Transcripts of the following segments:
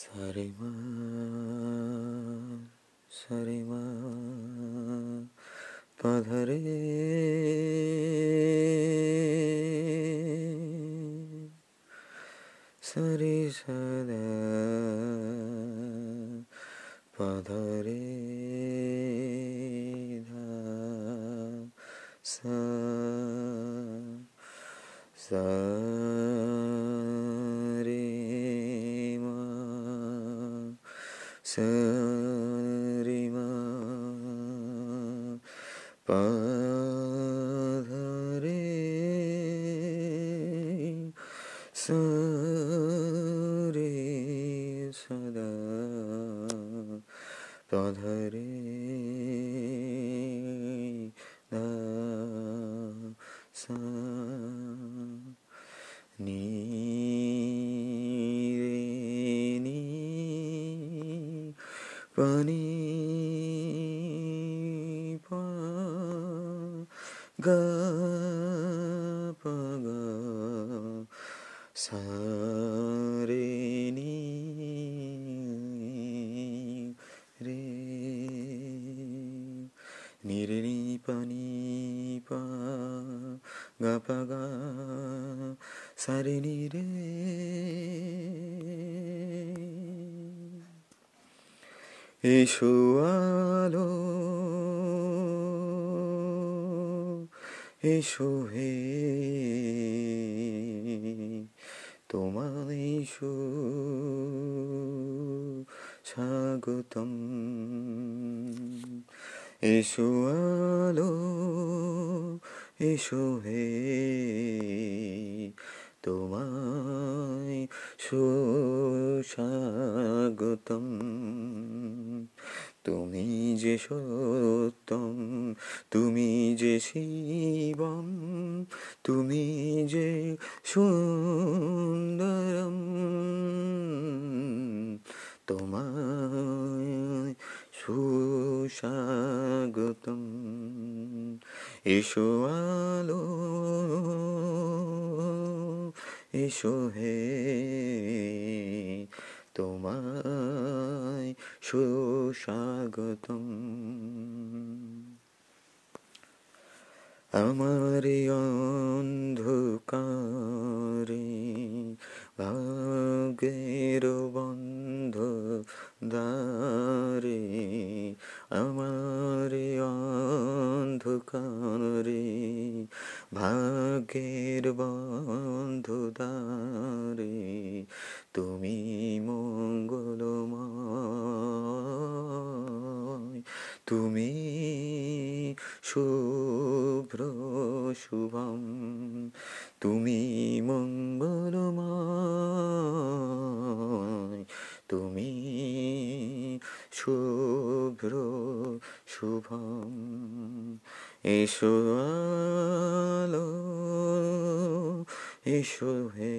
सरे सरे पधरे सरी सद पधरे धा सा सरिमा पाधरे सरे सदा पाधरे सा नी 빠니 바가 바가 사리니 레 니리니 빠니 바가 바가 사리니 레 এসো আলো এসো হে তোমায় সু স্বাগতম। এসো আলো এসো হে তোমায় সুস্বাগতম তুমি যে সত্যম তুমি যে শিবম তুমি যে সুন্দরম। তোমায় সুস্বাগতম। এসো আলো এসো হে তোমায় সুস্বাগতম। আমার অন্ধকারে ভাগের বন্ধ দ্বারে আমার অন্ধকারে ভাগের বন্ধ তুমি শুভ্র শুভম তুমি মঙ্গলময় তুমি শুভ্র শুভম। এসো আলো এসো হে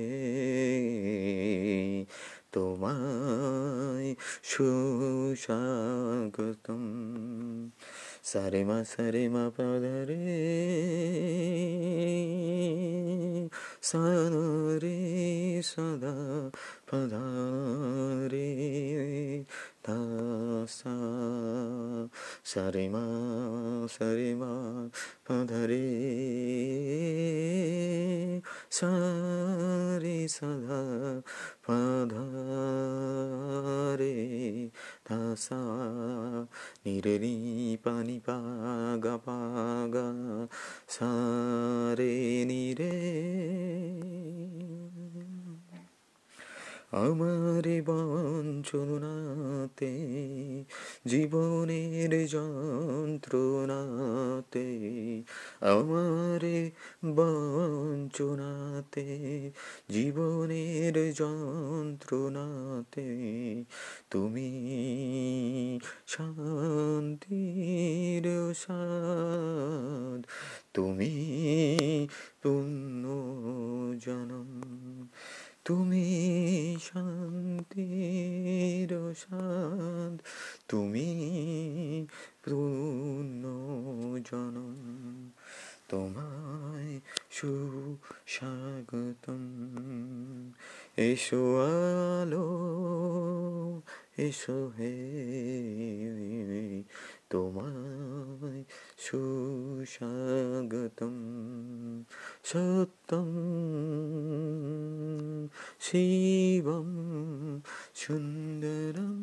তোমায় सुशागतं सरे म सरे म पदरे सरे सदा पदरे दासा। सरे म सरे म पदरे, सरे सदा पदरे দাসা নিরে পানি পাগা পাগা সারে নিরে আমারে বঞ্চনাতে জীবনের যন্ত্রণাতে আমারে বঞ্চনাতে জীবনের যন্ত্রণাতে তুমি শান্তির সাদ তুমি পুণ্য জনম তুমি শান্তির সাদ তুমি পূর্ণ জনম তোমায় সুস্বাগতম। এসো আলো এসো হে তোমায় সুস্বাগতম সত্যম শিবম সুন্দরম